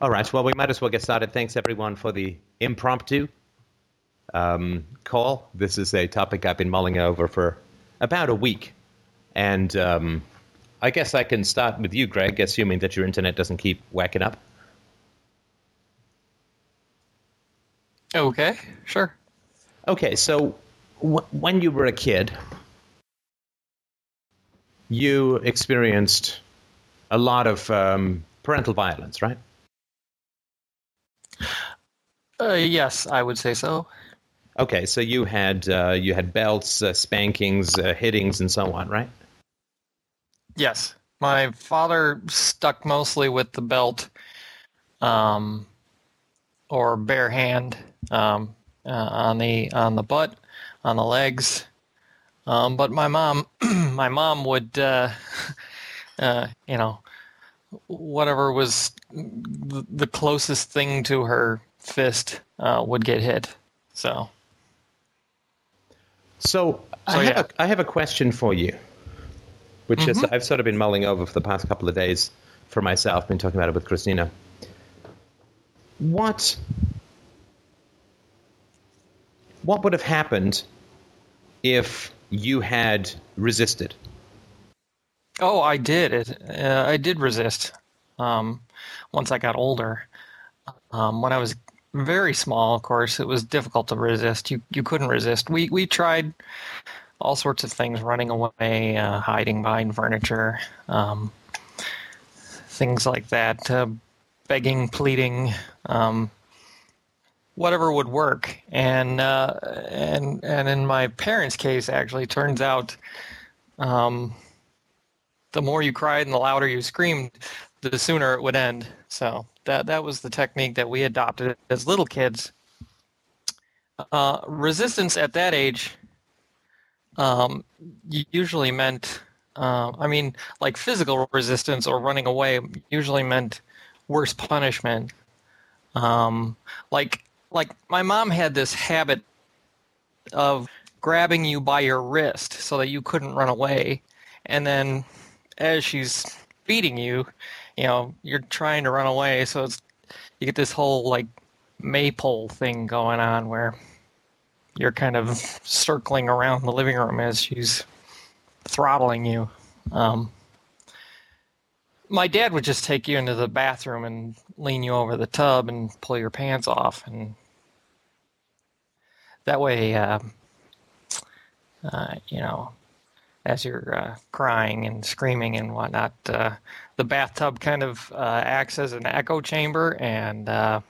All right. Well, we might as well get started. Thanks, everyone, for the impromptu um, call. This is a topic I've been mulling over for about a week. And um, I guess I can start with you, Greg, assuming that your internet doesn't keep whacking up. Okay, sure. Okay, so w- when you were a kid, you experienced a lot of um, parental violence, right? Uh, yes, I would say so. Okay, so you had uh, you had belts, uh, spankings, uh, hittings, and so on, right? Yes, my father stuck mostly with the belt, um, or bare hand, um, uh, on the on the butt, on the legs. Um, but my mom, my mom would, uh, uh, you know, whatever was the closest thing to her fist uh, would get hit. So. So, I, So, have yeah. a, I have a question for you, which is I've sort of been mulling over for the past couple of days for myself. Been talking about it with Christina. What what would have happened if you had resisted? Oh, I did. It, uh, I did resist. Um, once I got older, um, when I was very small, of course, it was difficult to resist. You you couldn't resist. We we tried all sorts of things: running away, uh, hiding behind furniture, um, things like that. Uh, begging, pleading, um, whatever would work. And uh, and and in my parents' case, actually, turns out. Um, the more you cried and the louder you screamed, the sooner it would end. So that that was the technique that we adopted as little kids. Uh, resistance at that age um, usually meant, uh, I mean, like physical resistance or running away usually meant worse punishment. Um, like like my mom had this habit of grabbing you by your wrist so that you couldn't run away, and then as she's beating you, you know, you're trying to run away, so it's you get this whole like maypole thing going on where you're kind of circling around the living room as she's throttling you. Um, my dad would just take you into the bathroom and lean you over the tub and pull your pants off, and that way, uh, uh, you know, as you're uh, crying and screaming and whatnot, uh, the bathtub kind of uh, acts as an echo chamber and uh,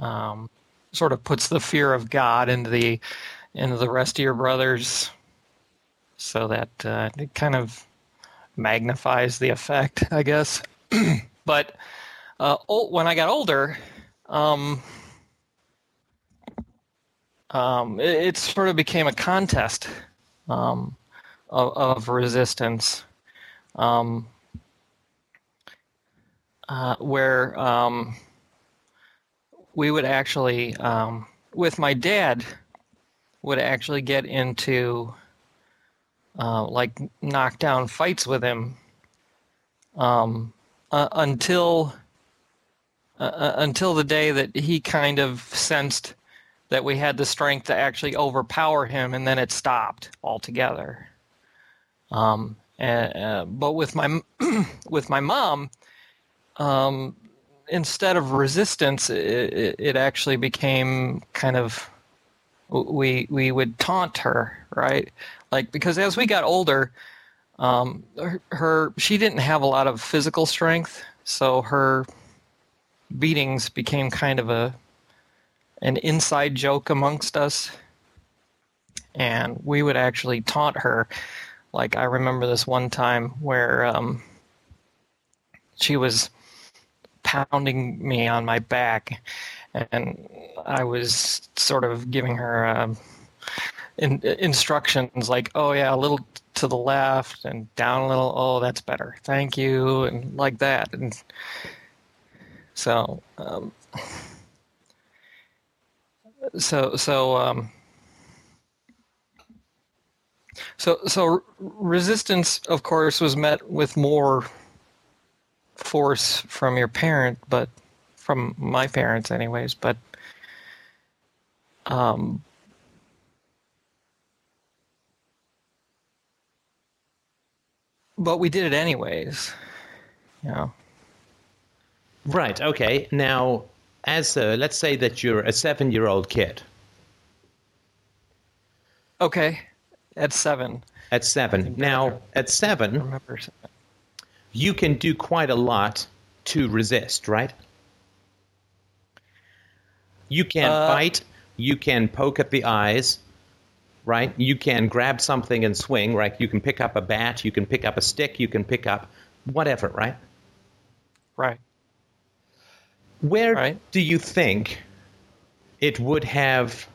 um, sort of puts the fear of God into the into the rest of your brothers, so that uh, it kind of magnifies the effect, I guess. but uh, ol- when I got older, um, um, it, it sort of became a contest. Um, of, of resistance, um, uh, where um, we would actually, um, with my dad, would actually get into uh, like knockdown fights with him um, uh, until until the day that he kind of sensed that we had the strength to actually overpower him, and then it stopped altogether. Um, uh, but with my with my mom, um, instead of resistance, it, it, actually became kind of we we would taunt her, right? Like because as we got older, um, her, her she didn't have a lot of physical strength, so her beatings became kind of a an inside joke amongst us, and we would actually taunt her like I remember this one time where um, she was pounding me on my back, and I was sort of giving her um, in, instructions like, "Oh yeah, a little to the left and down a little. Oh, that's better. Thank you," and like that. And so, um, so so um, so so resistance, of course, was met with more force from your parent, but from my parents, anyways. But um, but we did it anyways. You know. Right. Okay. Now, as a, let's say that you're a seven-year-old kid. Okay, at seven. At seven. Now, at seven, Remember, you can do quite a lot to resist, right? You can Uh, bite. You can poke at the eyes, right? You can grab something and swing, right? You can pick up a bat. You can pick up a stick. You can pick up whatever, right? right. Where Right. do you think it would have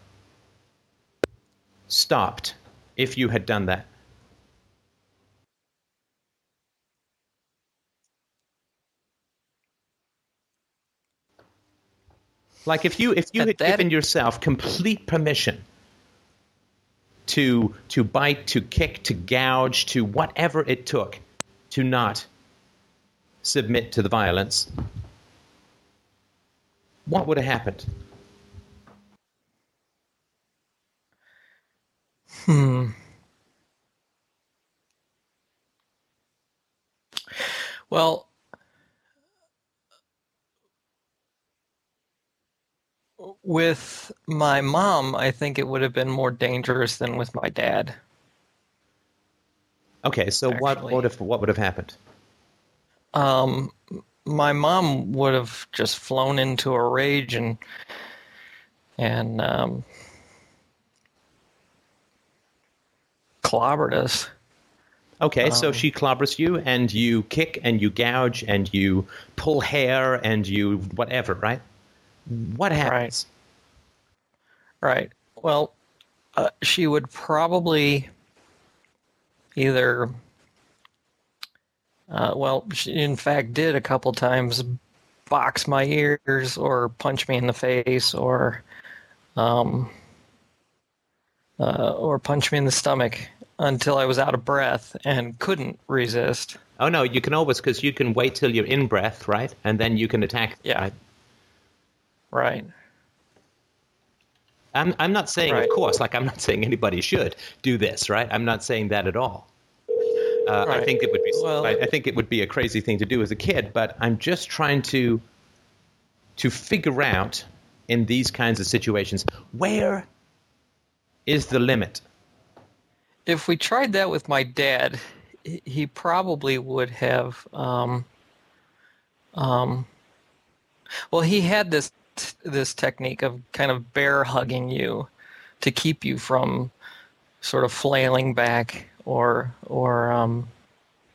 stopped if you had done that? Like if you if you had that- given yourself complete permission to to bite, to kick, to gouge, to whatever it took to not submit to the violence, what would have happened? Hmm. Well, with my mom, I think it would have been more dangerous than with my dad. Okay, so what would have what would have happened? Um, my mom would have just flown into a rage and and um, clobbered us. Okay, so Um, she clobbers you, and you kick, and you gouge, and you pull hair, and you whatever, right? What happens? Right. right. Well, uh, she would probably either. Uh, well, she in fact did a couple times box my ears or punch me in the face or um, uh, or punch me in the stomach until I was out of breath and couldn't resist. Oh no, you can always because you can wait till you're in breath, right, and then you can attack. Yeah. right? Right. I'm I'm not saying, Right. of course, like I'm not saying anybody should do this, right? I'm not saying that at all. Uh, I think it would be Well- I, I think it would be a crazy thing to do as a kid, but I'm just trying to to figure out in these kinds of situations where is the limit. if we tried that with my dad, he- he probably would have. Um, um, well, he had this this technique of kind of bear hugging you to keep you from sort of flailing back or or um,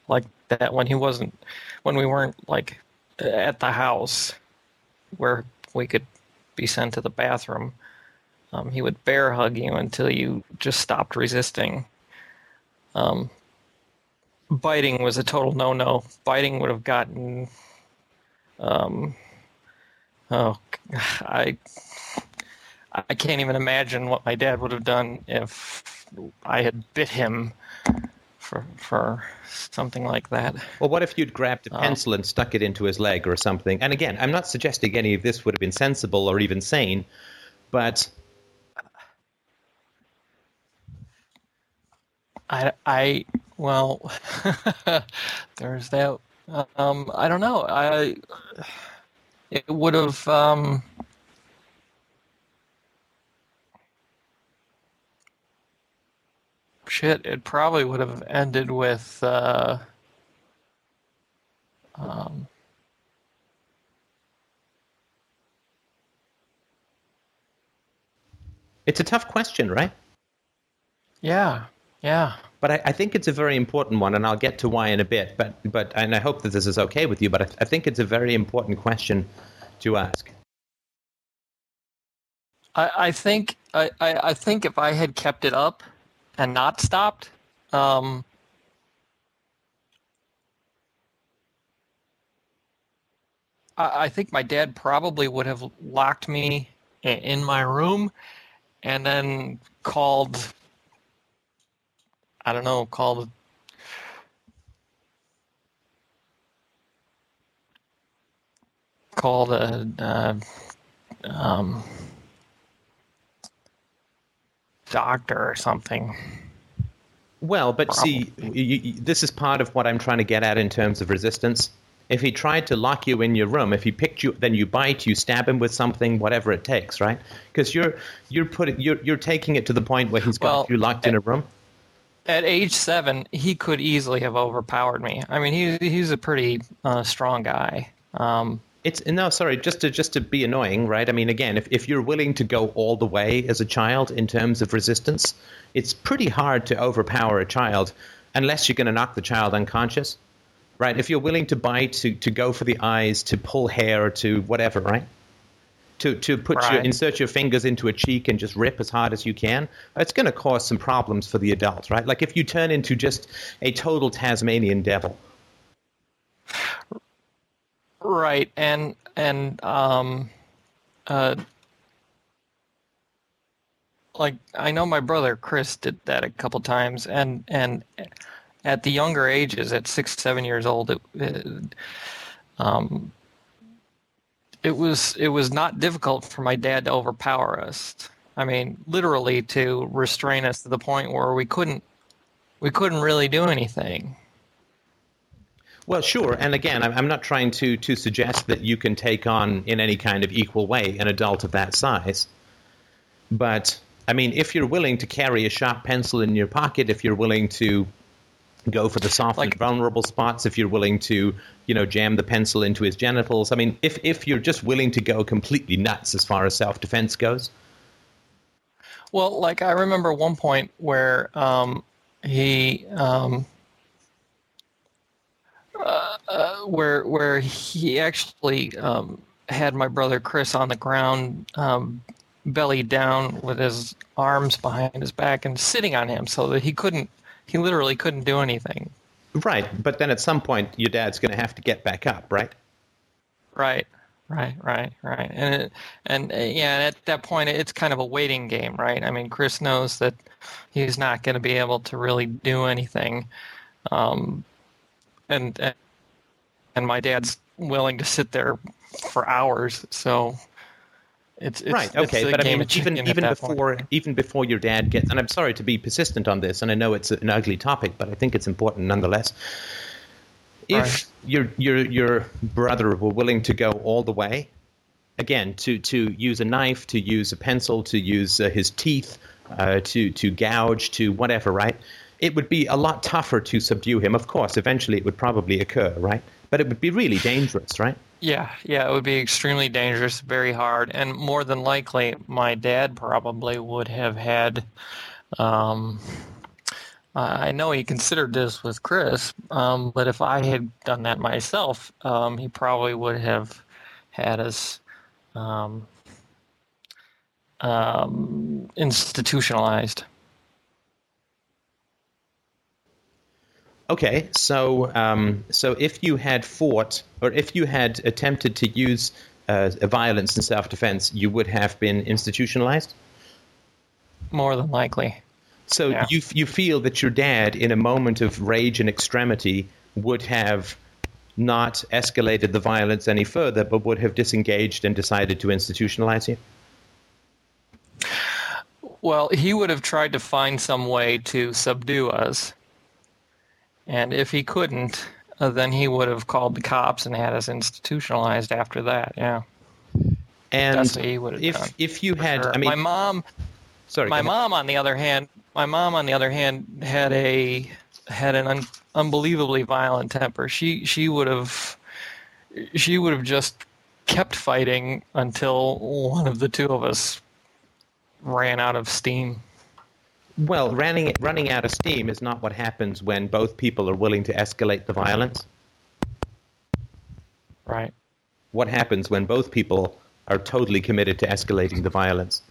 like that when he wasn't when we weren't like at the house where we could be sent to the bathroom. Um, he would bear hug you until you just stopped resisting. Um, biting was a total no-no. Biting would have gotten. Um, oh, I I can't even imagine what my dad would have done if I had bit him for for something like that. Well, what if you'd grabbed a Oh. pencil and stuck it into his leg or something? And again, I'm not suggesting any of this would have been sensible or even sane, but I, I well, there's that. Um, I don't know. I it would have. Um, shit, it probably would have ended with. Uh, um, it's a tough question, right? yeah, yeah. But I, I think it's a very important one, and I'll get to why in a bit. But but and I hope that this is okay with you. But I, I think it's a very important question to ask. I, I think I, I, think if I had kept it up and not stopped, um, I think my dad probably would have locked me in my room and then called I don't know, called called a uh, um, doctor or something. Well, but see, you, you, this is part of what I'm trying to get at in terms of resistance. If he tried to lock you in your room, if he picked you, then you bite, you stab him with something, whatever it takes, right? Because you're you're putting you're you're taking it to the point where he's got Well, you locked in a room. At age seven, he could easily have overpowered me. I mean, he, he's a pretty uh, strong guy. Um, It's no, sorry, just to just to be annoying, right? I mean, again, if if you're willing to go all the way as a child in terms of resistance, it's pretty hard to overpower a child unless you're going to knock the child unconscious, right? If you're willing to bite, to to go for the eyes, to pull hair, to whatever, right? To to put your insert your fingers into a cheek and just rip as hard as you can, it's going to cause some problems for the adult, right? Like if you turn into just a total Tasmanian devil, right, and and um, uh, like I know my brother Chris did that a couple times, and and at the younger ages, at six seven years old, it, it um, it was it was not difficult for my dad to overpower us. I mean, literally to restrain us to the point where we couldn't we couldn't really do anything. Well, sure. And again, I'm not trying to to suggest that you can take on in any kind of equal way an adult of that size. But I mean, if you're willing to carry a sharp pencil in your pocket, if you're willing to go for the soft and vulnerable spots, if you're willing to, you know, jam the pencil into his genitals, I mean, if if you're just willing to go completely nuts as far as self-defense goes, Well, like I remember one point where um, he, um, uh, uh, where where he actually um, had my brother Chris on the ground, um, belly down, with his arms behind his back and sitting on him, so that he couldn't, he literally couldn't do anything. right? But then at some point, your dad's going to have to get back up, right? Right, right, right, right. And it, and uh, yeah, at that point, it's kind of a waiting game, right? I mean, Chris knows that he's not going to be able to really do anything, um, and and- and my dad's willing to sit there for hours. So it's, it's right. Okay. a But I mean, even even that point. before even before your dad gets, and I'm sorry to be persistent on this, and I know it's an ugly topic, but I think it's important nonetheless. If Right. your your your brother were willing to go all the way, again to to use a knife, to use a pencil, to use uh, his teeth, uh, to to gouge, to whatever, right? It would be a lot tougher to subdue him. Of course, eventually it would probably occur, right? But it would be really dangerous, right? Yeah, yeah, it would be extremely dangerous, very hard, and more than likely, my dad probably would have had. Um, I know he considered this with Chris, um, but if I had done that myself, um, he probably would have had us um, um, institutionalized. Okay, so um, so if you had fought, or if you had attempted to use uh, violence in self-defense, you would have been institutionalized. More than likely. So Yeah. you you feel that your dad, in a moment of rage and extremity, would have not escalated the violence any further, but would have disengaged and decided to institutionalize you. Well, he would have tried to find some way to subdue us. And if he couldn't, uh, then he would have called the cops and had us institutionalized after that. Yeah. And That's what he would have if done, if you had, Sure. I mean, my mom, sorry, my mom, on the other hand, my mom, on the other hand, had a had an un, unbelievably violent temper. She she would have she would have just kept fighting until one of the two of us ran out of steam. Well, running running out of steam is not what happens when both people are willing to escalate the violence. Right. What happens when both people are totally committed to escalating the violence?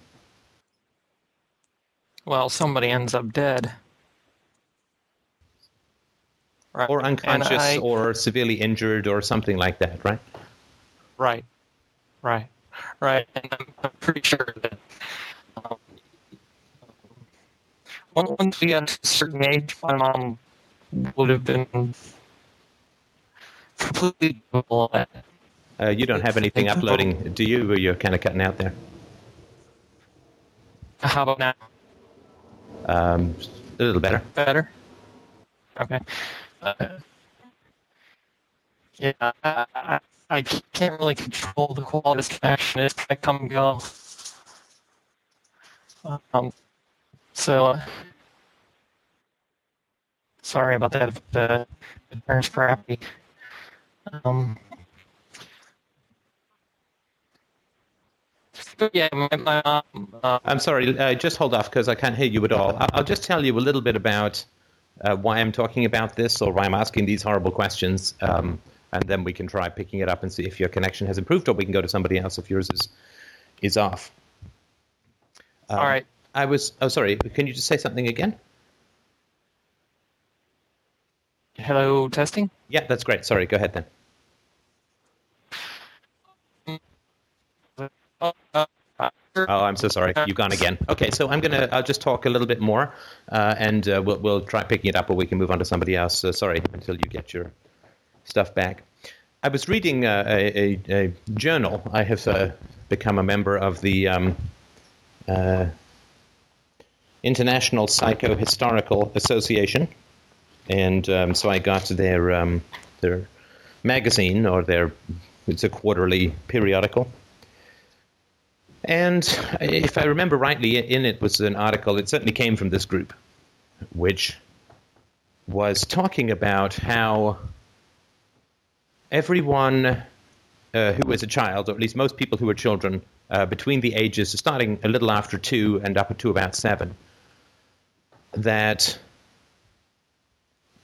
Well, somebody ends up dead. Right. Or unconscious I- or severely injured or something like that, right? Right. Right. Right. And I'm, I'm pretty sure that um, once we got to a certain age, my mom would have been completely Uh, you don't have anything uploading, do you? Or you're kind of cutting out there. How about now? Um, a little better. Better? Okay. Uh, yeah, I, I, I can't really control the quality of this connection. It's gonna come and go. Um, so, uh, sorry about that. The, the turns crappy. Um, yeah, my, my mom, uh, I'm sorry, uh, just hold off because I can't hear you at all. I'll just tell you a little bit about uh, why I'm talking about this or why I'm asking these horrible questions, um, and then we can try picking it up and see if your connection has improved, or we can go to somebody else if yours is is off. Um, all right. I was. Oh, sorry. Can you just say something again? Hello, testing. Yeah, that's great. Sorry. Go ahead then. Uh, uh, uh, Oh, I'm so sorry. You've gone again. Okay, so I'm gonna. I'll just talk a little bit more, uh, and uh, we'll we'll try picking it up, or we can move on to somebody else. So sorry until you get your stuff back. I was reading uh, a, a, a journal. I have uh, become a member of the um, uh, International Psychohistorical Association, and um, so I got their um, their magazine or their it's a quarterly periodical. And if I remember rightly, in it was an article, it certainly came from this group, which was talking about how everyone uh, who was a child, or at least most people who were children, uh, between the ages starting a little after two and up to about seven, that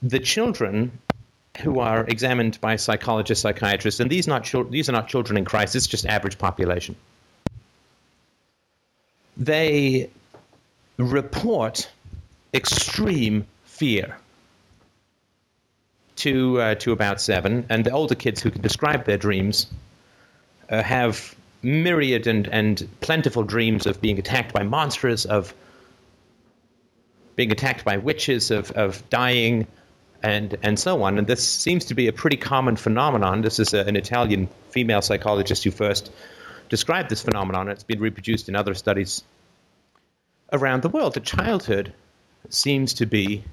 the children who are examined by psychologists, psychiatrists, and these not chil- these are not children in crisis, just average population. They report extreme fear to uh, to about seven, and the older kids who can describe their dreams uh, have myriad and, and plentiful dreams of being attacked by monsters, of being attacked by witches, of, of dying, and and so on. And this seems to be a pretty common phenomenon. This is a, an Italian female psychologist who first described this phenomenon. It's been reproduced in other studies around the world. That childhood seems to be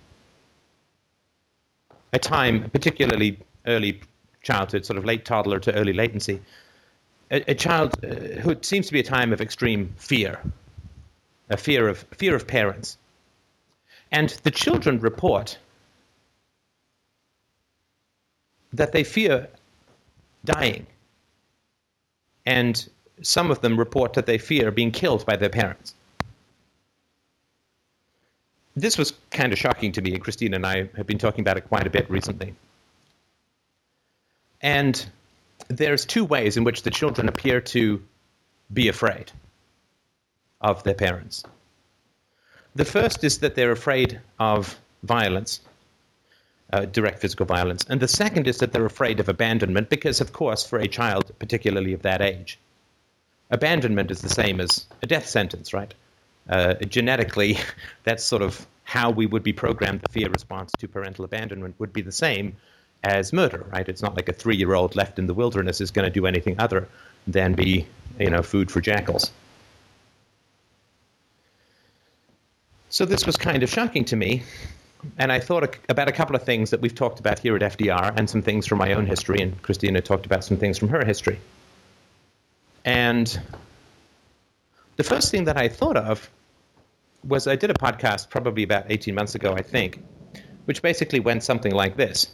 a time, particularly early childhood, sort of late toddler to early latency, a, a child uh, who seems to be a time of extreme fear, a fear of fear of parents, and the children report that they fear dying, and some of them report that they fear being killed by their parents. This was kind of shocking to me, and Christina and I have been talking about it quite a bit recently. And there's two ways in which the children appear to be afraid of their parents. The first is that they're afraid of violence, uh, direct physical violence. And the second is that they're afraid of abandonment because, of course, for a child, particularly of that age, abandonment is the same as a death sentence, right? Uh, genetically, that's sort of how we would be programmed. The fear response to parental abandonment would be the same as murder, right? It's not like a three-year-old left in the wilderness is going to do anything other than be, you know, food for jackals. So this was kind of shocking to me, and I thought about a couple of things that we've talked about here at FDR, and some things from my own history, and Christina talked about some things from her history. And the first thing that I thought of was I did a podcast probably about 18 months ago, I think, which basically went something like this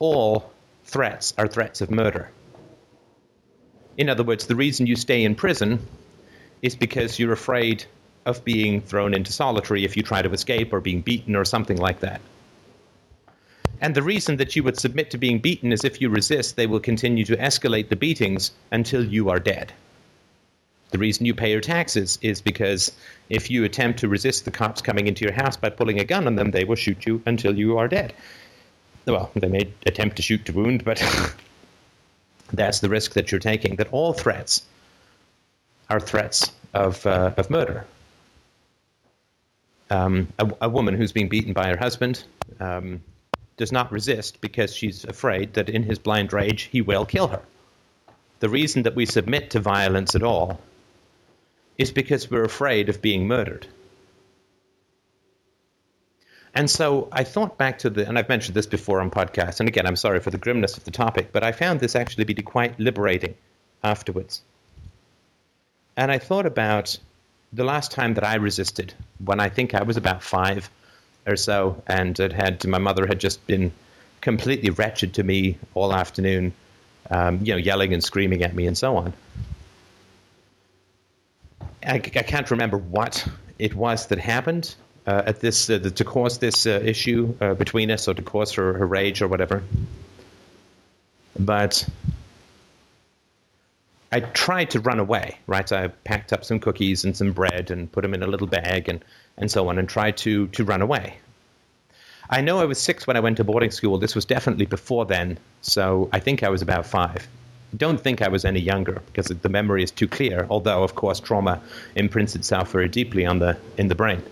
All threats are threats of murder. In other words, the reason you stay in prison is because you're afraid of being thrown into solitary if you try to escape or being beaten or something like that. And the reason that you would submit to being beaten is if you resist, they will continue to escalate the beatings until you are dead. The reason you pay your taxes is because if you attempt to resist the cops coming into your house by pulling a gun on them, they will shoot you until you are dead. Well, they may attempt to shoot to wound, but that's the risk that you're taking. That all threats are threats of, uh, of murder. Um, a, a, woman who's being beaten by her husband um, does not resist because she's afraid that in his blind rage he will kill her. the reason that we submit to violence at all is because we're afraid of being murdered. And so I thought back to the, and I've mentioned this before on podcasts, and again, I'm sorry for the grimness of the topic, but I found this actually to be quite liberating afterwards. And I thought about the last time that I resisted, when I think I was about five or so, and it had my mother had just been completely wretched to me all afternoon, um, you know, yelling and screaming at me and so on. I, I can't remember what it was that happened, uh, at this uh, to cause this uh, issue uh, between us or to cause her, her rage or whatever. But I tried to run away, right? I packed up some cookies and some bread and put them in a little bag and, and so on and tried to, to run away. I know I was six when I went to boarding school. This was definitely before then, so I think I was about five. Don't think I was any younger because the memory is too clear, although, of course, trauma imprints itself very deeply on the, in the brain.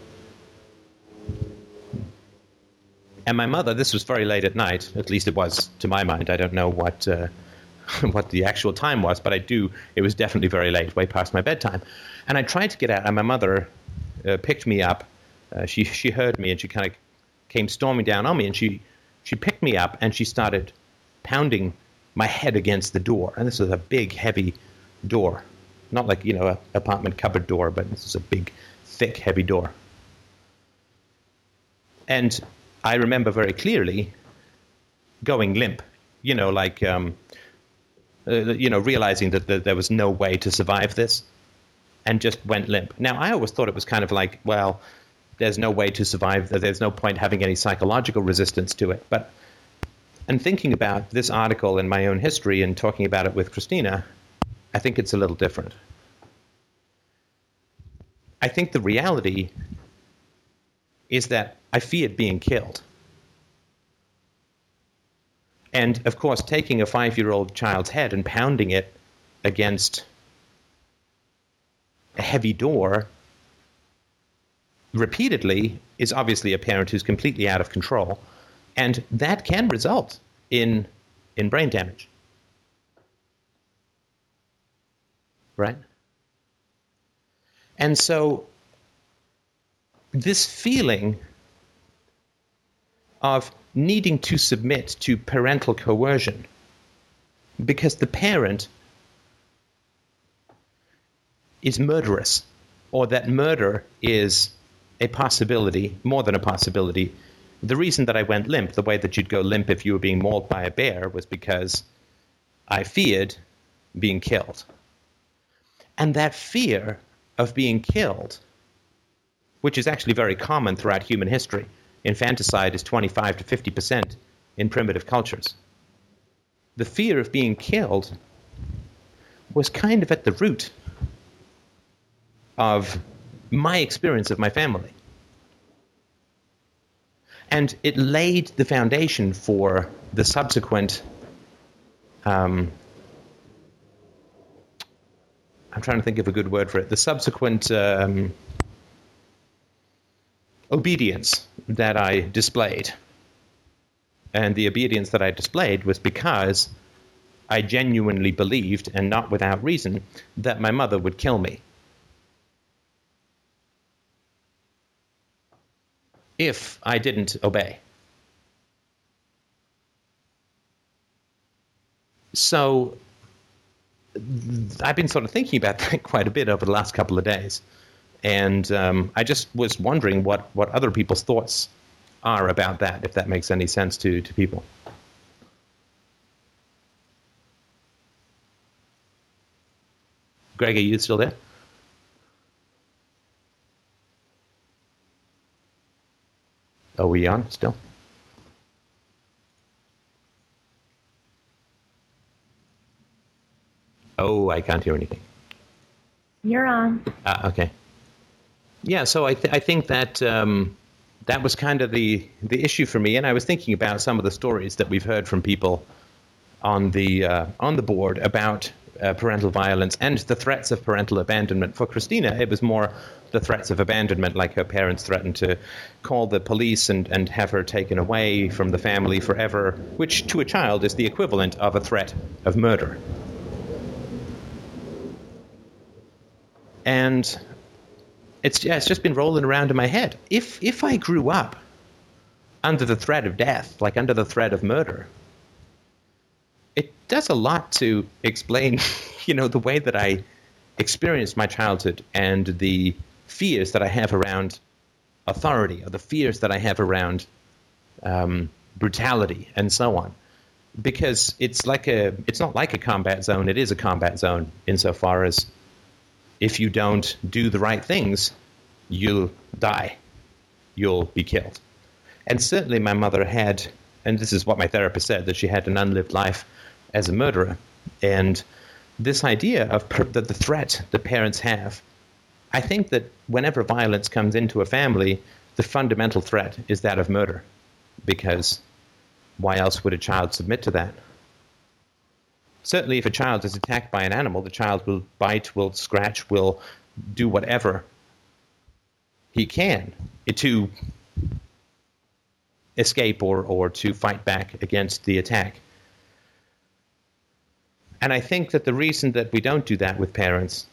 And my mother, this was very late at night, at least it was to my mind. I don't know what uh, what the actual time was, but I do. It was definitely very late, way past my bedtime. And I tried to get out, and my mother uh, picked me up. Uh, she she heard me, and she kind of came storming down on me, and she she picked me up, and she started pounding my head against the door. And this was a big, heavy door, not like you know a apartment cupboard door, but this is a big, thick, heavy door. And I remember very clearly going limp, you know, like, um, uh, you know, realizing that, that there was no way to survive this and just went limp. Now, I always thought it was kind of like, well, there's no way to survive, there's no point having any psychological resistance to it. But, and thinking about this article in my own history and talking about it with Christina, I think it's a little different. I think the reality is that I feared being killed. And of course, taking a five year old child's head and pounding it against a heavy door repeatedly is obviously a parent who's completely out of control. And that can result in, in brain damage. Right? And so this feeling of needing to submit to parental coercion because the parent is murderous or that murder is a possibility, more than a possibility. The reason that I went limp, the way that you'd go limp if you were being mauled by a bear, was because I feared being killed. And that fear of being killed which is actually very common throughout human history. Infanticide is 25 to 50 percent in primitive cultures. The fear of being killed was kind of at the root of my experience of my family. And it laid the foundation for the subsequent. Um, I'm trying to think of a good word for it. The subsequent um, obedience that I displayed. And the obedience that I displayed was because I genuinely believed, and not without reason, that my mother would kill me. If I didn't obey. So I've been sort of thinking about that quite a bit over the last couple of days. And um, I just was wondering what, what other people's thoughts are about that, if that makes any sense to, to people. Greg, are you still there? Are we on still? Oh, I can't hear anything. You're on. Uh, okay. Yeah, so I, th- I think that um, that was kind of the, the issue for me. And I was thinking about some of the stories that we've heard from people on the, uh, on the board about uh, parental violence and the threats of parental abandonment. For Christina, it was more the threats of abandonment, like her parents threatened to call the police and, and have her taken away from the family forever, which to a child is the equivalent of a threat of murder. and it's yeah, it's just been rolling around in my head. If if I grew up under the threat of death, like under the threat of murder, it does a lot to explain, you know, the way that I experienced my childhood and the fears that I have around authority or the fears that I have around um, brutality and so on. Because it's like a, it's not like a combat zone. It is a combat zone insofar as if you don't do the right things, you'll die. You'll be killed. And certainly my mother had, and this is what my therapist said, that she had an unlived life as a murderer. And this idea of per- that the threat the parents have, I think that whenever violence comes into a family, the fundamental threat is that of murder. Because why else would a child submit to that? Certainly if a child is attacked by an animal, the child will bite, will scratch, will do whatever he can to escape or, or to fight back against the attack. And I think that the reason that we don't do that with parents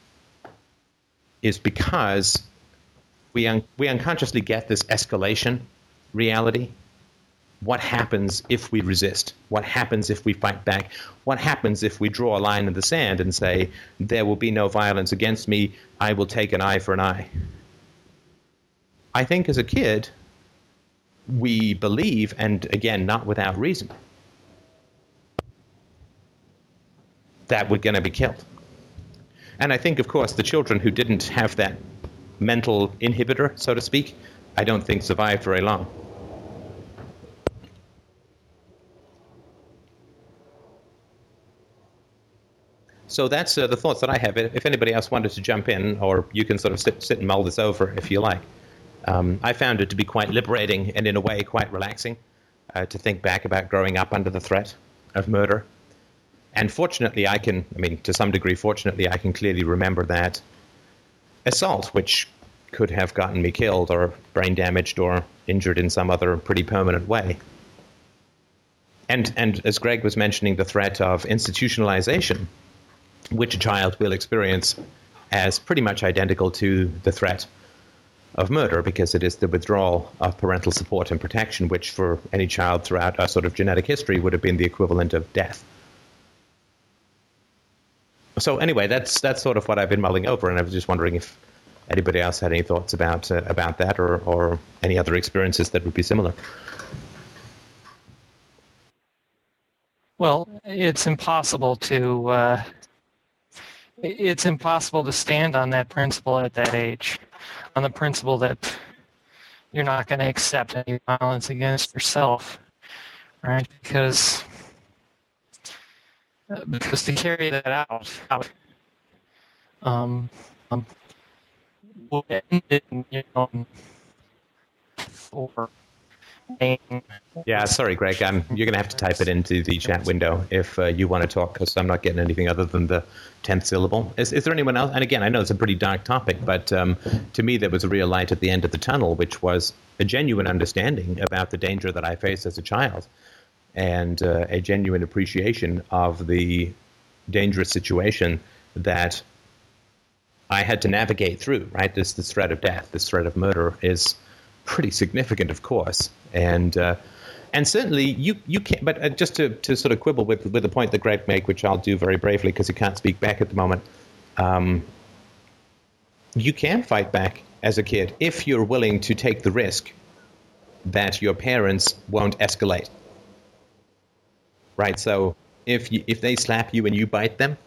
is because we, un- we unconsciously get this escalation reality what happens if we resist? What happens if we fight back? What happens if we draw a line in the sand and say, there will be no violence against me, I will take an eye for an eye? I think as a kid, we believe, and again, not without reason, that we're going to be killed. And I think, of course, the children who didn't have that mental inhibitor, so to speak, I don't think survived very long. So that's uh, the thoughts that I have. If anybody else wanted to jump in, or you can sort of sit, sit and mull this over if you like. Um, I found it to be quite liberating and, in a way, quite relaxing uh, to think back about growing up under the threat of murder. And fortunately, I can, I mean, to some degree, fortunately, I can clearly remember that assault, which could have gotten me killed or brain damaged or injured in some other pretty permanent way. And, and as Greg was mentioning, the threat of institutionalization which a child will experience as pretty much identical to the threat of murder because it is the withdrawal of parental support and protection, which for any child throughout our sort of genetic history would have been the equivalent of death. So anyway, that's that's sort of what I've been mulling over, and I was just wondering if anybody else had any thoughts about uh, about that or or any other experiences that would be similar. Well, it's impossible to uh, it's impossible to stand on that principle at that age, on the principle that you're not going to accept any violence against yourself, right? Because uh, because to carry that out, out um, um, you know, or yeah, sorry, Greg. Um, you're going to have to type it into the chat window if uh, you want to talk, because I'm not getting anything other than the tenth syllable. Is, is, there anyone else? And again, I know it's a pretty dark topic, but um, to me, there was a real light at the end of the tunnel, which was a genuine understanding about the danger that I faced as a child, and uh, a genuine appreciation of the dangerous situation that I had to navigate through. Right, this this threat of death, this threat of murder is pretty significant, of course, and uh, and certainly you you can't. But uh, just to, to sort of quibble with with the point that Greg made, which I'll do very bravely because he can't speak back at the moment. Um, you can fight back as a kid if you're willing to take the risk that your parents won't escalate. Right. So if you, if they slap you and you bite them,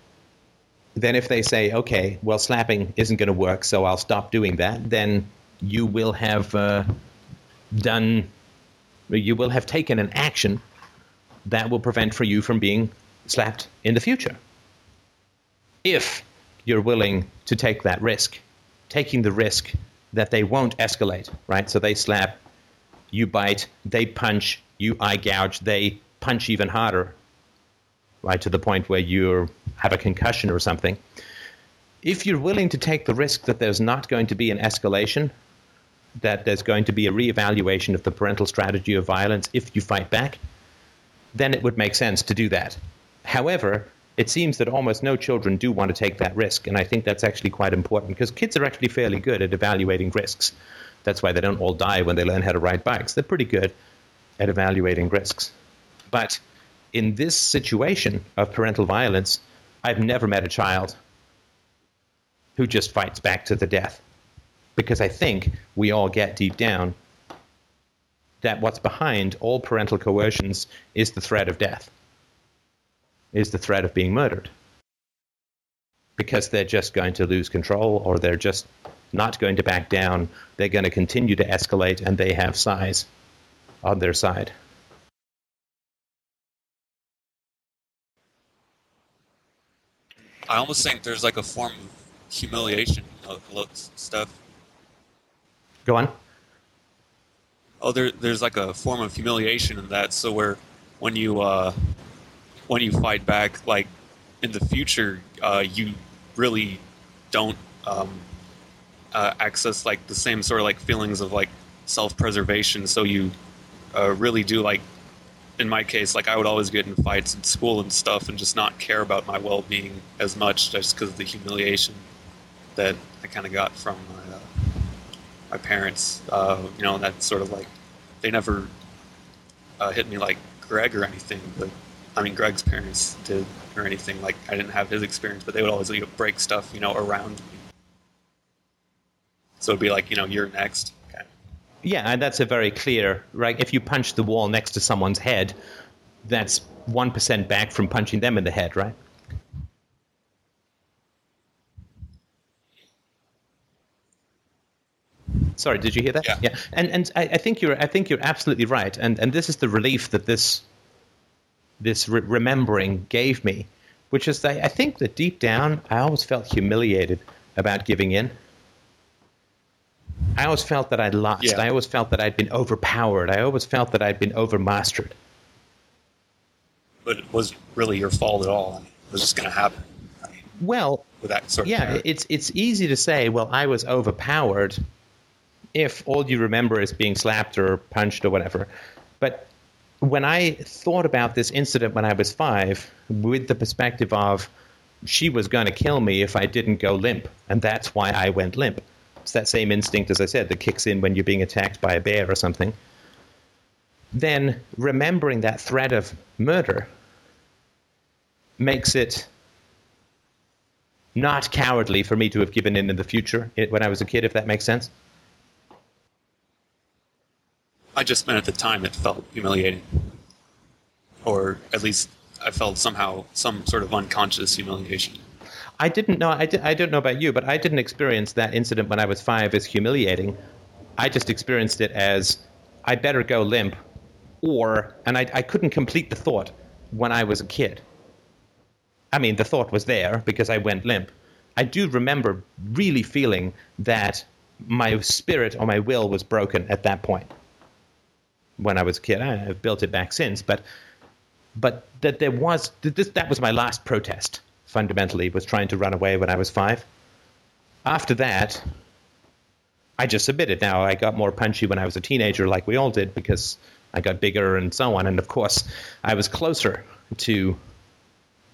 then if they say, okay, well, slapping isn't going to work, so I'll stop doing that, then you will have uh, done, you will have taken an action that will prevent for you from being slapped in the future. If you're willing to take that risk, taking the risk that they won't escalate, right? So they slap, you bite, they punch, you eye gouge, they punch even harder, right, to the point where you have a concussion or something. If you're willing to take the risk that there's not going to be an escalation, that there's going to be a reevaluation of the parental strategy of violence if you fight back, then it would make sense to do that. However, it seems that almost no children do want to take that risk. And I think that's actually quite important because kids are actually fairly good at evaluating risks. That's why they don't all die when they learn how to ride bikes. They're pretty good at evaluating risks. But in this situation of parental violence, I've never met a child who just fights back to the death. Because I think we all get deep down that what's behind all parental coercions is the threat of death, is the threat of being murdered. Because they're just going to lose control or they're just not going to back down. They're going to continue to escalate and they have size on their side. I almost think there's like a form of humiliation of stuff. Go on. Oh, there, there's like a form of humiliation in that. So where when you uh, when you fight back, like in the future, uh, you really don't um, uh, access like the same sort of like feelings of like self-preservation. So you uh, really do like in my case, like I would always get in fights in school and stuff, and just not care about my well-being as much, just because of the humiliation that I kind of got from my, uh, my parents. Uh, you know, that sort of like they never uh, hit me like Greg or anything, but I mean Greg's parents did or anything. Like I didn't have his experience, but they would always you know, break stuff, you know, around me. So it'd be like, you know, you're next. Yeah, and that's a very clear, right? If you punch the wall next to someone's head, that's 1% back from punching them in the head, right? Sorry, did you hear that? Yeah. yeah. And and I, I think you're I think you're absolutely right. And and this is the relief that this this re- remembering gave me, which is that I think that deep down I always felt humiliated about giving in. I always felt that I'd lost. Yeah. I always felt that I'd been overpowered. I always felt that I'd been overmastered. But it wasn't really your fault at all. I mean, it was just going to happen. I mean, Well, with that sort of yeah, it's it's easy to say, well, I was overpowered if all you remember is being slapped or punched or whatever. But when I thought about this incident when I was five, with the perspective of she was going to kill me if I didn't go limp, and that's why I went limp. It's that same instinct, as I said, that kicks in when you're being attacked by a bear or something. Then remembering that threat of murder makes it not cowardly for me to have given in in the future when I was a kid, if that makes sense. I just meant at the time it felt humiliating. Or at least I felt somehow some sort of unconscious humiliation. I didn't know. I, di- I don't know about you, but I didn't experience that incident when I was five as humiliating. I just experienced it as I better go limp, or and I, I couldn't complete the thought when I was a kid. I mean, the thought was there because I went limp. I do remember really feeling that my spirit or my will was broken at that point when I was a kid. I- I've built it back since, but but that there was this that was my last protest fundamentally was trying to run away when I was five. After that, I just submitted. Now I got more punchy when I was a teenager, like we all did, because I got bigger and so on. And of course, I was closer to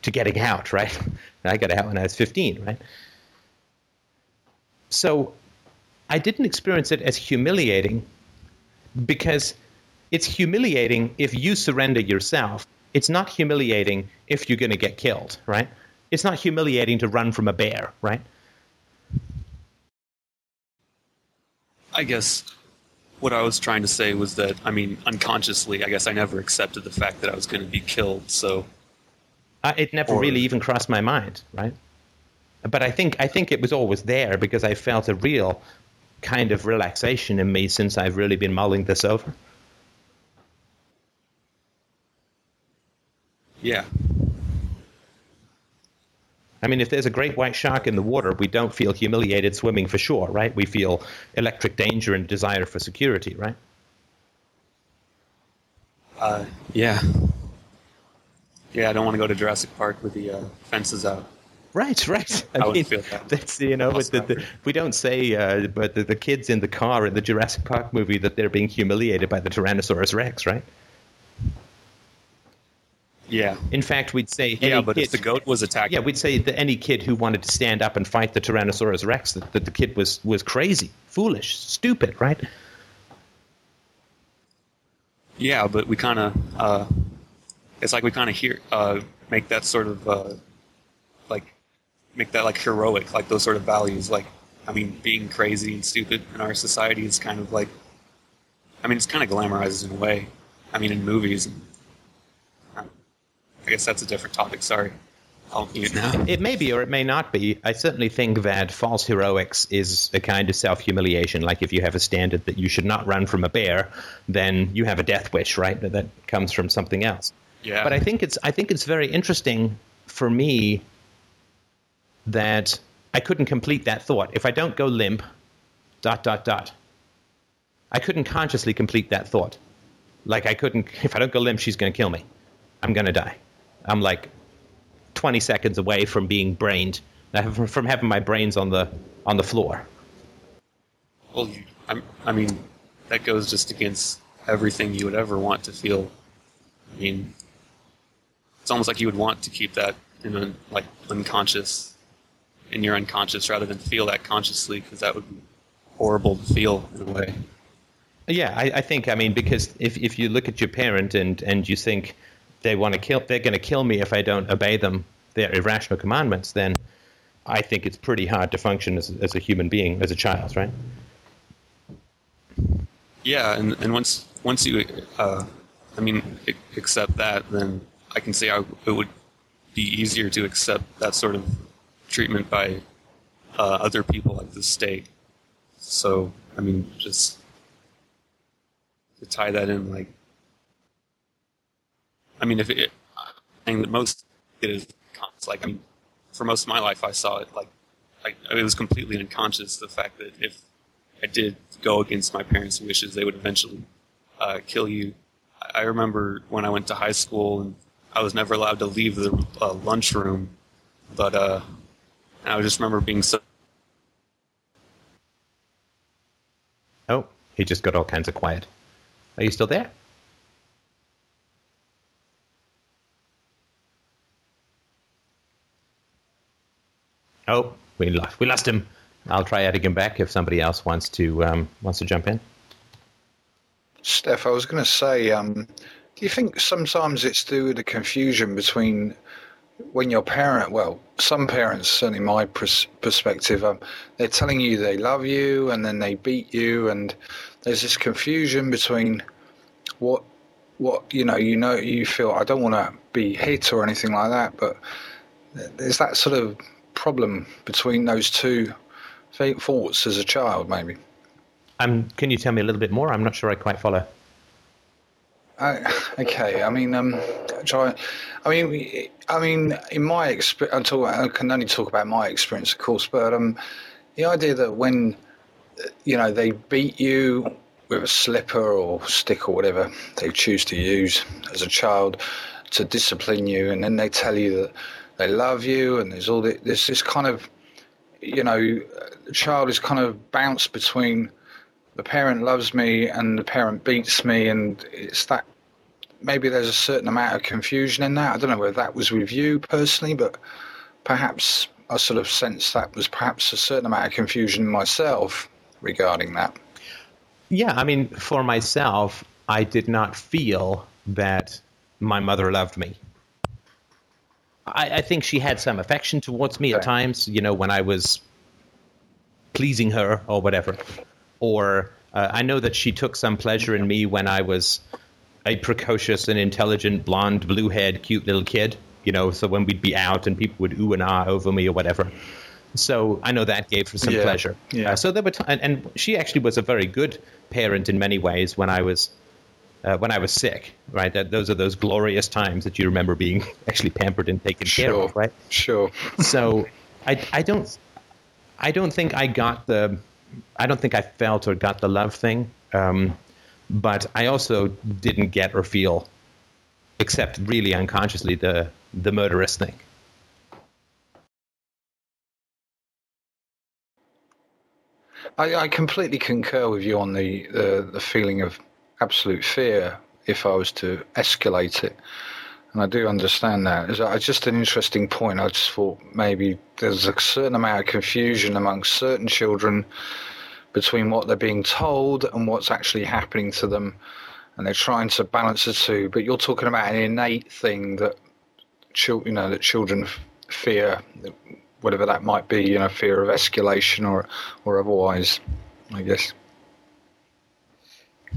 to getting out. Right, I got out when I was fifteen. Right, so I didn't experience it as humiliating because it's humiliating if you surrender yourself. It's not humiliating if you're going to get killed, right? It's not humiliating to run from a bear, right? I guess what I was trying to say was that, I mean, unconsciously, I guess I never accepted the fact that I was going to be killed. So, Uh, it never Or- really even crossed my mind, right? But I think I think it was always there because I felt a real kind of relaxation in me since I've really been mulling this over. Yeah. I mean, if there's a great white shark in the water, we don't feel humiliated swimming for shore, right? We feel electric danger and desire for security, right? Uh, yeah. Yeah, I don't want to go to Jurassic Park with the uh, fences out. Right, right. I wouldn't feel that. That's you know, with the, the, we don't say, uh, but the, the kids in the car in the Jurassic Park movie that they're being humiliated by the Tyrannosaurus Rex, right? Yeah. In fact, we'd say Yeah, but kid, if the goat was attacking, yeah, we'd say that any kid who wanted to stand up and fight the Tyrannosaurus Rex, that, that the kid was was crazy, foolish, stupid, right? Yeah, but we kind of, uh, it's like we kind of hear, uh, make that sort of, uh, like, make that like heroic, like those sort of values. Like, I mean, being crazy and stupid in our society is kind of like, I mean, it's kind of glamorized in a way. I mean, in movies. And, I guess that's a different topic. Sorry, I'll mute now. It may be or it may not be. I certainly think that false heroics is a kind of self humiliation. Like if you have a standard that you should not run from a bear, then you have a death wish, right? That, that comes from something else. Yeah. But I think it's I think it's very interesting for me that I couldn't complete that thought. If I don't go limp, dot dot dot. I couldn't consciously complete that thought. Like I couldn't if I don't go limp, she's going to kill me. I'm going to die. I'm like 20 seconds away from being brained, uh, from from having my brains on the on the floor. Well, you, I'm, I mean, that goes just against everything you would ever want to feel. I mean, it's almost like you would want to keep that in un, like unconscious, in your unconscious, rather than feel that consciously, because that would be horrible to feel in a way. Yeah, I, I think I mean because if if you look at your parent and and you think they want to kill, they're going to kill me if I don't obey them, their irrational commandments, then I think it's pretty hard to function as as a human being, as a child, right? Yeah, and, and once once you, uh, I mean, accept that, then I can see how it would be easier to accept that sort of treatment by uh, other people like the state. So, I mean, just to tie that in, like, I mean, if it, that most it is like, I mean, for most of my life, I saw it like, I, it was completely unconscious the fact that if I did go against my parents' wishes, they would eventually uh, kill you. I I remember when I went to high school and I was never allowed to leave the uh, lunchroom, but uh, I just remember being so. Oh, he just got all kinds of quiet. Are you still there? Oh, we lost we lost him. I'll try adding him back if somebody else wants to um, wants to jump in. Steph, I was going to say, um, do you think sometimes it's due to the confusion between when your parent, well, some parents, certainly my pers- perspective, um, they're telling you they love you and then they beat you, and there's this confusion between what, what you know, you know, you feel I don't want to be hit or anything like that, but there's that sort of problem between those two thoughts as a child, maybe. Um, can you tell me a little bit more? I'm not sure I quite follow. Uh, okay, I mean, um, try. I mean, I mean, in my experience, I can only talk about my experience, of course, but um, the idea that when you know they beat you with a slipper or stick or whatever they choose to use as a child to discipline you, and then they tell you that they love you, and there's all this, this kind of, you know, the child is kind of bounced between the parent loves me and the parent beats me, and it's that maybe there's a certain amount of confusion in that. I don't know whether that was with you personally, but perhaps I sort of sensed that was perhaps a certain amount of confusion myself regarding that. Yeah, I mean, for myself, I did not feel that my mother loved me. I, I think she had some affection towards me at times, you know, when I was pleasing her or whatever. Or uh, I know that she took some pleasure in me when I was a precocious and intelligent, blonde, blue haired, cute little kid, you know, so when we'd be out and people would ooh and ah over me or whatever. So I know that gave her some Yeah, pleasure. yeah. Uh, so there were, t- and, and she actually was a very good parent in many ways when I was, uh, when I was sick. Right, that those are those glorious times that you remember being actually pampered and taken care of. Right. sure. So I, I don't, I don't think I got the, I don't think I felt or got the love thing. Um, but I also didn't get or feel, except really unconsciously, the the murderous thing. I, I completely concur with you on the, the, the feeling of absolute fear if I was to escalate it. And I do understand that. It's just an interesting point. I just thought maybe there's a certain amount of confusion amongst certain children between what they're being told and what's actually happening to them. And they're trying to balance the two. But you're talking about an innate thing that, you know, that children fear, whatever that might be, you know, fear of escalation or, or otherwise, I guess.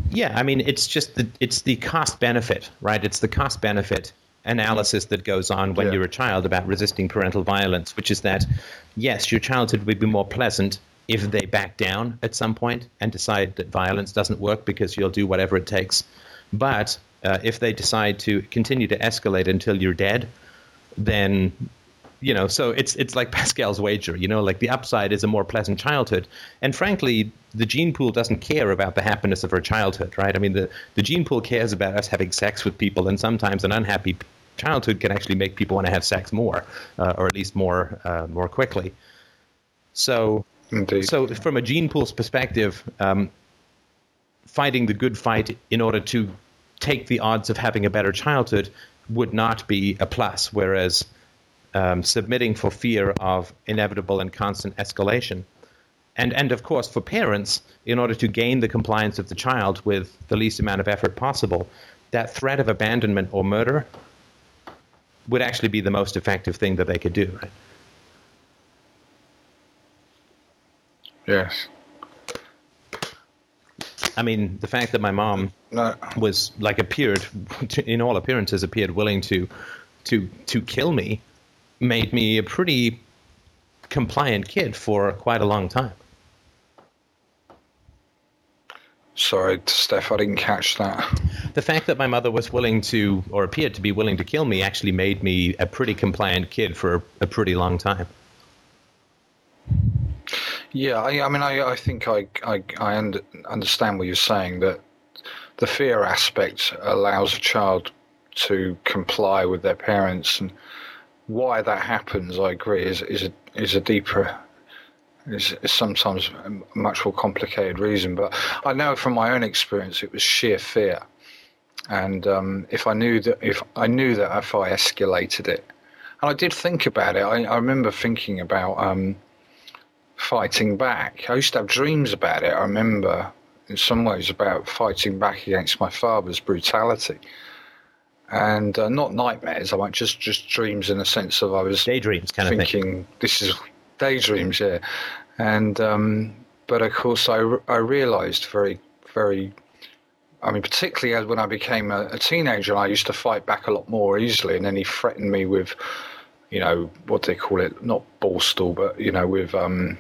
Yeah, I mean, it's just the it's the cost benefit, right? It's the cost benefit analysis that goes on when Yeah. you're a child about resisting parental violence, which is that yes, your childhood would be more pleasant if they back down at some point and decide that violence doesn't work because you'll do whatever it takes. But uh, if they decide to continue to escalate until you're dead, then you know so it's it's like Pascal's wager you know like the upside is a more pleasant childhood. And frankly the gene pool doesn't care about the happiness of her childhood right? I mean the, the gene pool cares about us having sex with people and sometimes an unhappy childhood can actually make people want to have sex more uh, or at least more uh, more quickly. So Indeed. so from a gene pool's perspective um, fighting the good fight in order to take the odds of having a better childhood would not be a plus whereas um, submitting for fear of inevitable and constant escalation. And, and of course, for parents, in order to gain the compliance of the child with the least amount of effort possible, that threat of abandonment or murder would actually be the most effective thing that they could do. Right? yes. I mean, the fact that my mom No. was like appeared, in all appearances, appeared willing to to to kill me, made me a pretty compliant kid for quite a long time. Sorry, Steph, I didn't catch that. the fact that my mother was willing to, or appeared to be willing to kill me, actually made me a pretty compliant kid for a pretty long time. Yeah, I, I mean, I, I think I, I, I understand what you're saying that the fear aspect allows a child to comply with their parents, and why that happens, I agree, is is a is a deeper, is, is sometimes a much more complicated reason. But I know from my own experience, it was sheer fear, and um, if I knew that if I knew that if I escalated it, and I did think about it, I, I remember thinking about. Um, fighting back. I used to have dreams about it. I remember, in some ways, about fighting back against my father's brutality, and uh, not nightmares. I mean, just just dreams in the sense of I was Daydreams kind of thinking this is daydreams, yeah. And um, but of course, I I realised very very. I mean, particularly as when I became a, a teenager, I used to fight back a lot more easily, and then he threatened me with, you know, what do they call it, not borstal, but you know, with um,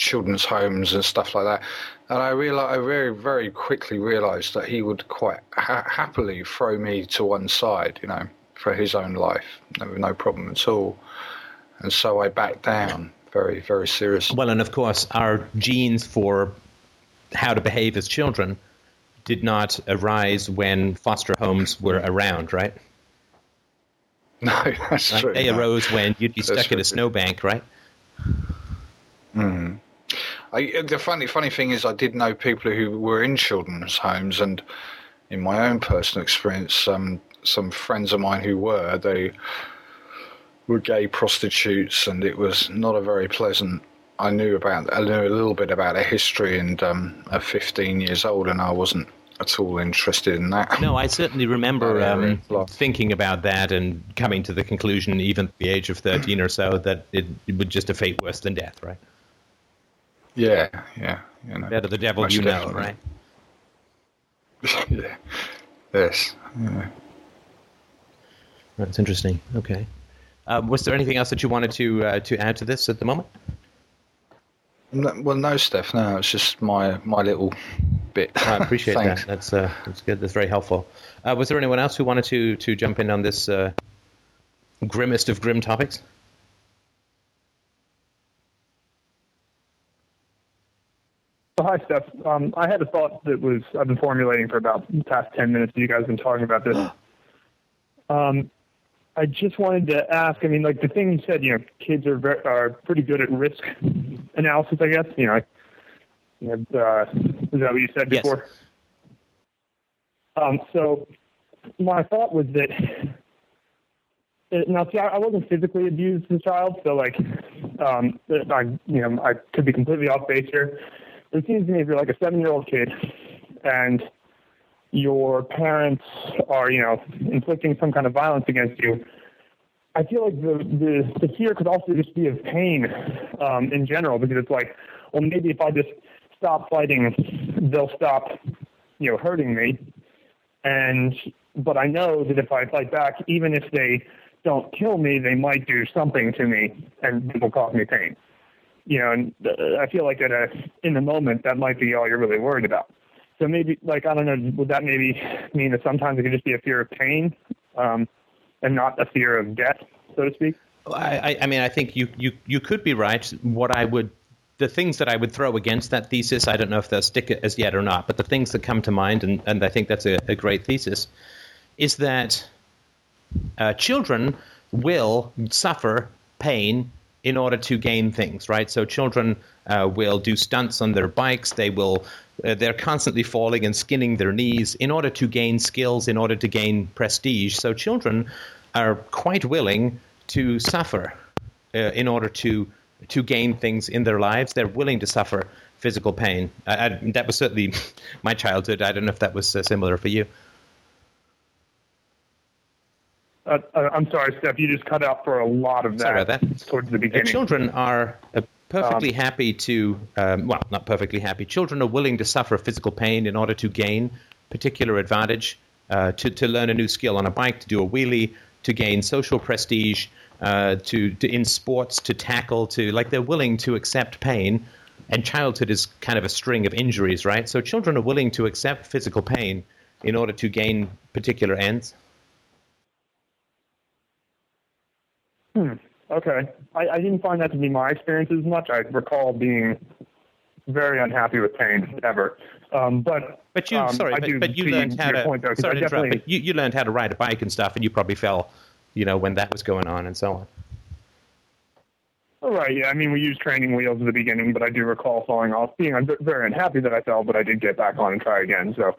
children's homes and stuff like that. And I realized, I very, very quickly realised that he would quite ha- happily throw me to one side, you know, for his own life, no, no problem at all. And so I backed down very, very seriously. Well, and of course, our genes for how to behave as children did not arise when foster homes were around, right? No, that's Right? true. They no. arose when you'd be That's stuck in a snowbank, right? Hmm. I, the funny funny thing is, I did know people who were in children's homes, and in my own personal experience, um, some friends of mine who were they were gay prostitutes, and it was not a very pleasant. I knew about I knew a little bit about their history, and um, at 15 years old, and I wasn't at all interested in that. No, I certainly remember um, thinking about that and coming to the conclusion, even at the age of 13 or so, that it, it would just a fate worse than death, right? Yeah, yeah, you know. Better the devil Most you know, definitely. right? yeah. Yes. Yeah. That's interesting. Okay. Uh, was there anything else that you wanted to uh, to add to this at the moment? No, well, no, Steph. No, it's just my my little bit. I appreciate that. That's uh, that's good. That's very helpful. Uh, was there anyone else who wanted to to jump in on this uh, grimmest of grim topics? So hi, Steph. Um, I had a thought that was I've been formulating for about the past ten minutes. You guys have been talking about this. Um, I just wanted to ask. I mean, like the thing you said, you know, kids are very, are pretty good at risk analysis. I guess you know. You know uh, is that what you said Yes. before? Um, so my thought was that uh, now see, I, I wasn't physically abused as a child, so like, um, I you know I could be completely off base here. It seems to me if you're like a seven year old kid and your parents are you know inflicting some kind of violence against you, I feel like the the, the fear could also just be of pain um, in general because it's like, well maybe if I just stop fighting, they'll stop you know hurting me, and but I know that if I fight back, even if they don't kill me, they might do something to me and it will cause me pain. You know, and uh, I feel like at a, in the moment that might be all you're really worried about. So maybe, like, I don't know, would that maybe mean that sometimes it could just be a fear of pain um, and not a fear of death, so to speak? I, I mean, I think you, you, you could be right. What I would, the things that I would throw against that thesis, I don't know if they'll stick as yet or not, but the things that come to mind, and, and I think that's a, a great thesis, is that uh, children will suffer pain in order to gain things, right? So children uh, will do stunts on their bikes. They will, uh, they're constantly falling and skinning their knees in order to gain skills, in order to gain prestige. So children are quite willing to suffer uh, in order to to gain things in their lives. They're willing to suffer physical pain. I, I, that was certainly my childhood. I don't know if that was uh, similar for you. Uh, uh, I'm sorry, Steph. You just cut out for a lot of that, Sorry about that. towards the beginning. children are uh, perfectly happy to, um, well, not perfectly happy. Children are willing to suffer physical pain in order to gain particular advantage, uh, to, to learn a new skill on a bike, to do a wheelie, to gain social prestige, uh, to, to in sports, to tackle, to like they're willing to accept pain. And childhood is kind of a string of injuries, right? So children are willing to accept physical pain in order to gain particular ends. Hmm. Okay. I, I didn't find that to be my experience as much. I recall being very unhappy with pain ever. Um, but But you, um, sorry, but, but you learned how to. point, though, sorry to interrupt, but you, you learned how to ride a bike and stuff, and you probably fell, you know, when that was going on and so on. Right. Yeah. I mean, we used training wheels at the beginning, but I do recall falling off, being very unhappy that I fell, but I did get back on and try again. So,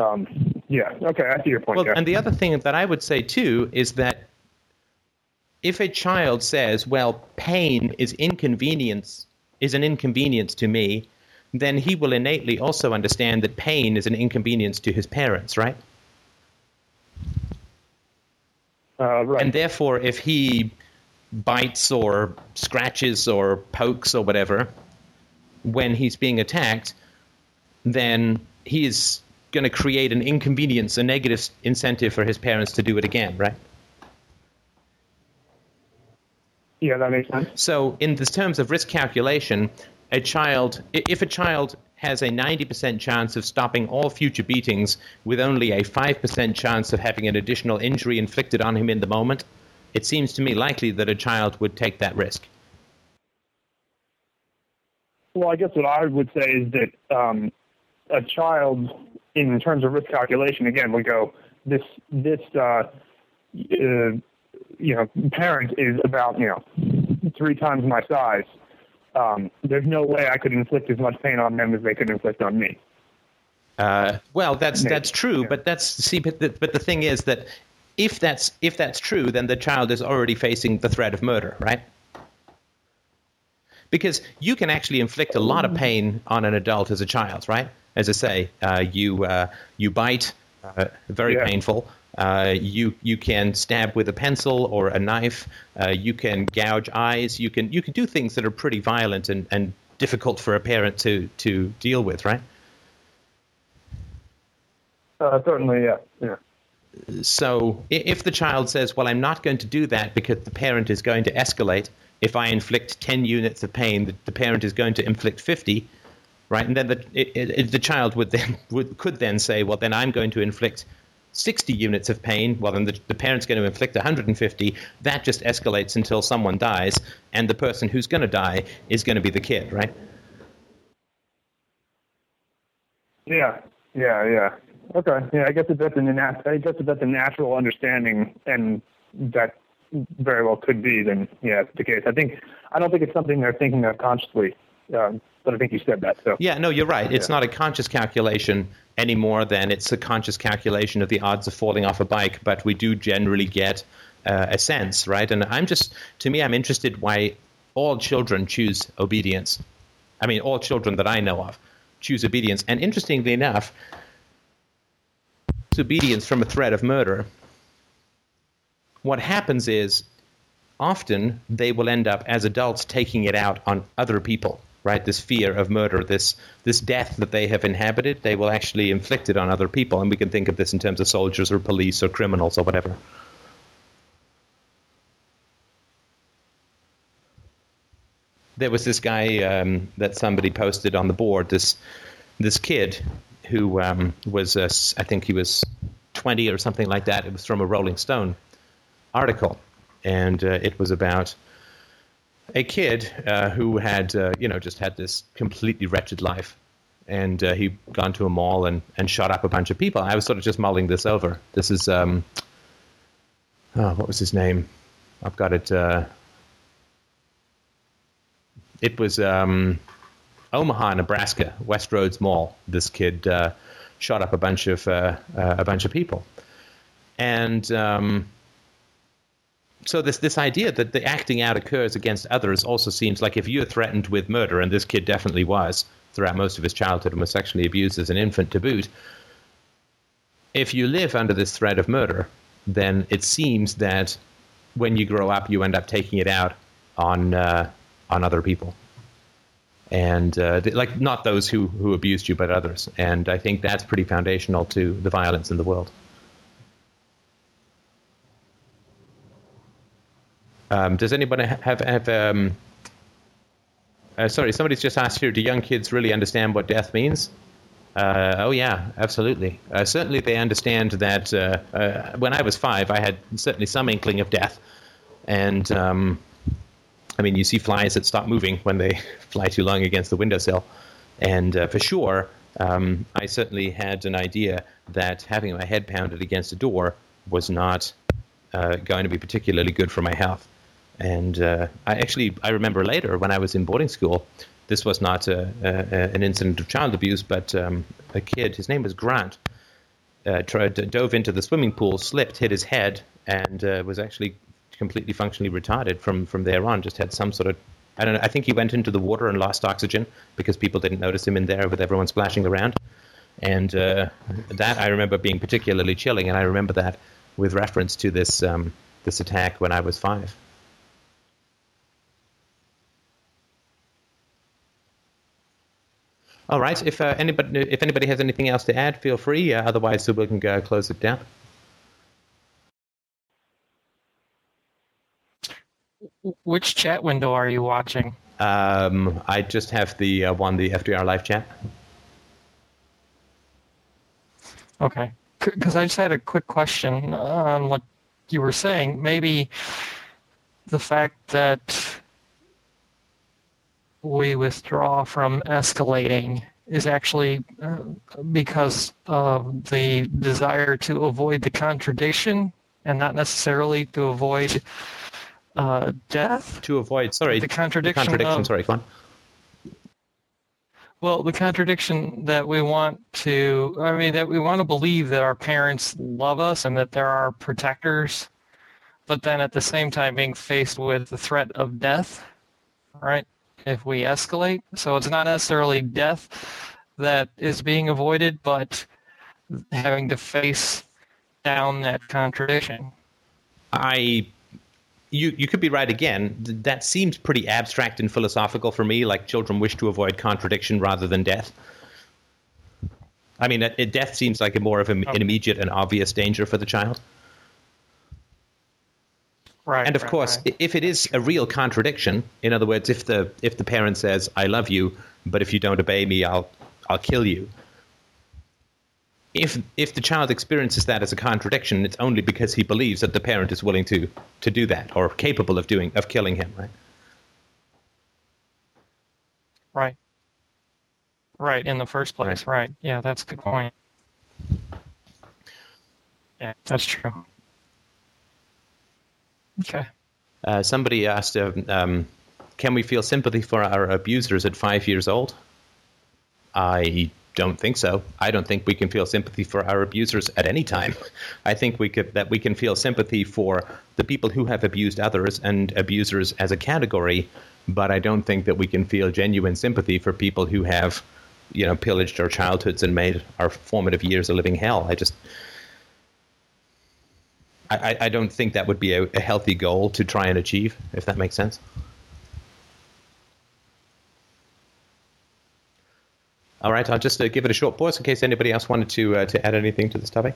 um, yeah. Okay. I see your point. Well, yeah. and the other thing that I would say too is that if a child says, "Well, pain is inconvenience is an inconvenience to me," then he will innately also understand that pain is an inconvenience to his parents, right? uh, right. And therefore, if he bites or scratches or pokes or whatever when he's being attacked, then he is going to create an inconvenience, a negative incentive for his parents to do it again, right? Yeah, that makes sense. So, in the terms of risk calculation, a child, if a child has a 90% chance of stopping all future beatings with only a 5% chance of having an additional injury inflicted on him in the moment, it seems to me likely that a child would take that risk. Well, I guess what I would say is that um, a child, in terms of risk calculation, again, would go this this uh, uh, you know parent is about you know three times my size. Um, there's no way I could inflict as much pain on them as they could inflict on me. Uh, well, that's Maybe, that's true, yeah. but that's see, but the, but the thing is that if that's if that's true, then the child is already facing the threat of murder, right? Because you can actually inflict a lot of pain on an adult as a child, right? As I say, uh, you uh, you bite, uh, very Yeah. painful. Uh, you you can stab with a pencil or a knife. Uh, you can gouge eyes. You can you can do things that are pretty violent and, and difficult for a parent to to deal with, right? Uh, certainly, yeah, yeah. So if the child says, "Well, I'm not going to do that because the parent is going to escalate. If I inflict 10 units of pain, the, the parent is going to inflict 50." Right, and then the it, it, the child would then would could then say, "Well, then I'm going to inflict 60 units of pain." Well, then the, the parent's going to inflict 150. That just escalates until someone dies, and the person who's going to die is going to be the kid, right? Yeah, yeah, yeah. Okay, yeah. I guess that's a nat- I guess that's a natural understanding, and that very well could be, then yeah, it's the case. I think I don't think it's something they're thinking of consciously, um, but I think you said that. So Yeah, no, you're right. It's Yeah. not a conscious calculation any more than it's a conscious calculation of the odds of falling off a bike, but we do generally get uh, a sense, right? And I'm just, to me, I'm interested why all children choose obedience. I mean, all children that I know of choose obedience. And interestingly enough, obedience from a threat of murder. What happens is often they will end up as adults taking it out on other people right? This fear of murder this this death that they have inhabited they will actually inflict it on other people. And we can think of this in terms of soldiers or police or criminals or whatever. There was this guy um, that somebody posted on the board this this kid who um, was uh, I think he was 20 or something like that. It was from a Rolling Stone article. And uh, it was about a kid uh, who had, uh, you know, just had this completely wretched life, and uh, he'd gone to a mall and, and shot up a bunch of people. I was sort of just mulling this over. This is, um, oh, what was his name? I've got it. Uh, it was um, Omaha, Nebraska, West Westroads Mall. This kid uh, shot up a bunch of uh, a bunch of people, and um, so this this idea that the acting out occurs against others also seems like if you're threatened with murder, and this kid definitely was throughout most of his childhood and was sexually abused as an infant to boot. If you live under this threat of murder, then it seems that when you grow up, you end up taking it out on uh, on other people, and uh, like not those who who abused you, but others. And I think that's pretty foundational to the violence in the world. Um, does anybody have have? Um, uh, sorry, somebody's just asked here. Do young kids really understand what death means? Uh, oh yeah, absolutely. Uh, certainly, they understand that. Uh, uh, when I was five, I had certainly some inkling of death, and um, I mean, you see flies that stop moving when they fly too long against the windowsill, and uh, for sure, um, I certainly had an idea that having my head pounded against a door was not going to be particularly good for my health. And uh, I actually I remember later when I was in boarding school, this was not a, a, an incident of child abuse, but um, a kid. His name was Grant. Uh, tried dove into the swimming pool, slipped, hit his head, and uh, was actually completely functionally retarded from from there on. Just had some sort of I don't know. I think he went into the water and lost oxygen because people didn't notice him in there with everyone splashing around. And uh, that I remember being particularly chilling, and I remember that with reference to this um, this attack when I was five. All right. If uh, anybody if anybody has anything else to add, feel free. Uh, otherwise, we can go close it down. Which chat window are you watching? Um, I just have the uh, one, the FDR live chat. Okay, because I just had a quick question on what you were saying. Maybe the fact that we withdraw from escalating is actually uh, because of the desire to avoid the contradiction and not necessarily to avoid uh, death. To avoid, sorry, the contradiction. The contradiction, of, sorry, come on. Well, the contradiction that we want to, I mean, that we want to believe that our parents love us and that they're our protectors, but then at the same time being faced with the threat of death, right? If we escalate. So it's not necessarily death that is being avoided, but having to face down that contradiction. I you you could be right again. That seems pretty abstract and philosophical for me. Like children wish to avoid contradiction rather than death. I mean, it, death seems like a more of an, oh. an immediate and obvious danger for the child. Right. And of right, course, right. if it is a real contradiction, in other words, if the if the parent says "I love you," but if you don't obey me, I'll I'll kill you. If if the child experiences that as a contradiction, it's only because he believes that the parent is willing to to do that or capable of doing of killing him, right? Right. Right in the first place, right? right. Yeah, that's a good point. Yeah, that's true. Okay. Uh, somebody asked, uh, um, "Can we feel sympathy for our abusers at five years old?" I don't think so. I don't think we can feel sympathy for our abusers at any time. I think we could that we can feel sympathy for the people who have abused others and abusers as a category, but I don't think that we can feel genuine sympathy for people who have, you know, pillaged our childhoods and made our formative years a living hell. I just I, I don't think that would be a, a healthy goal to try and achieve, if that makes sense. All right, I'll just uh, give it a short pause in case anybody else wanted to uh, to add anything to this topic.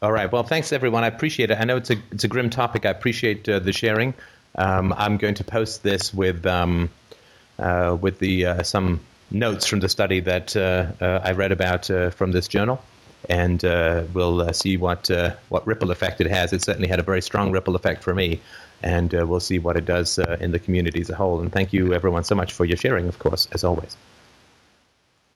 All right. Well, thanks everyone. I appreciate it. I know it's a it's a grim topic. I appreciate uh, the sharing. Um, I'm going to post this with um, uh, with the uh, some notes from the study that uh, uh, I read about uh, from this journal, and we'll see what what ripple effect it has. It certainly had a very strong ripple effect for me, and we'll see what it does in the community as a whole. And thank you everyone so much for your sharing, of course, as always.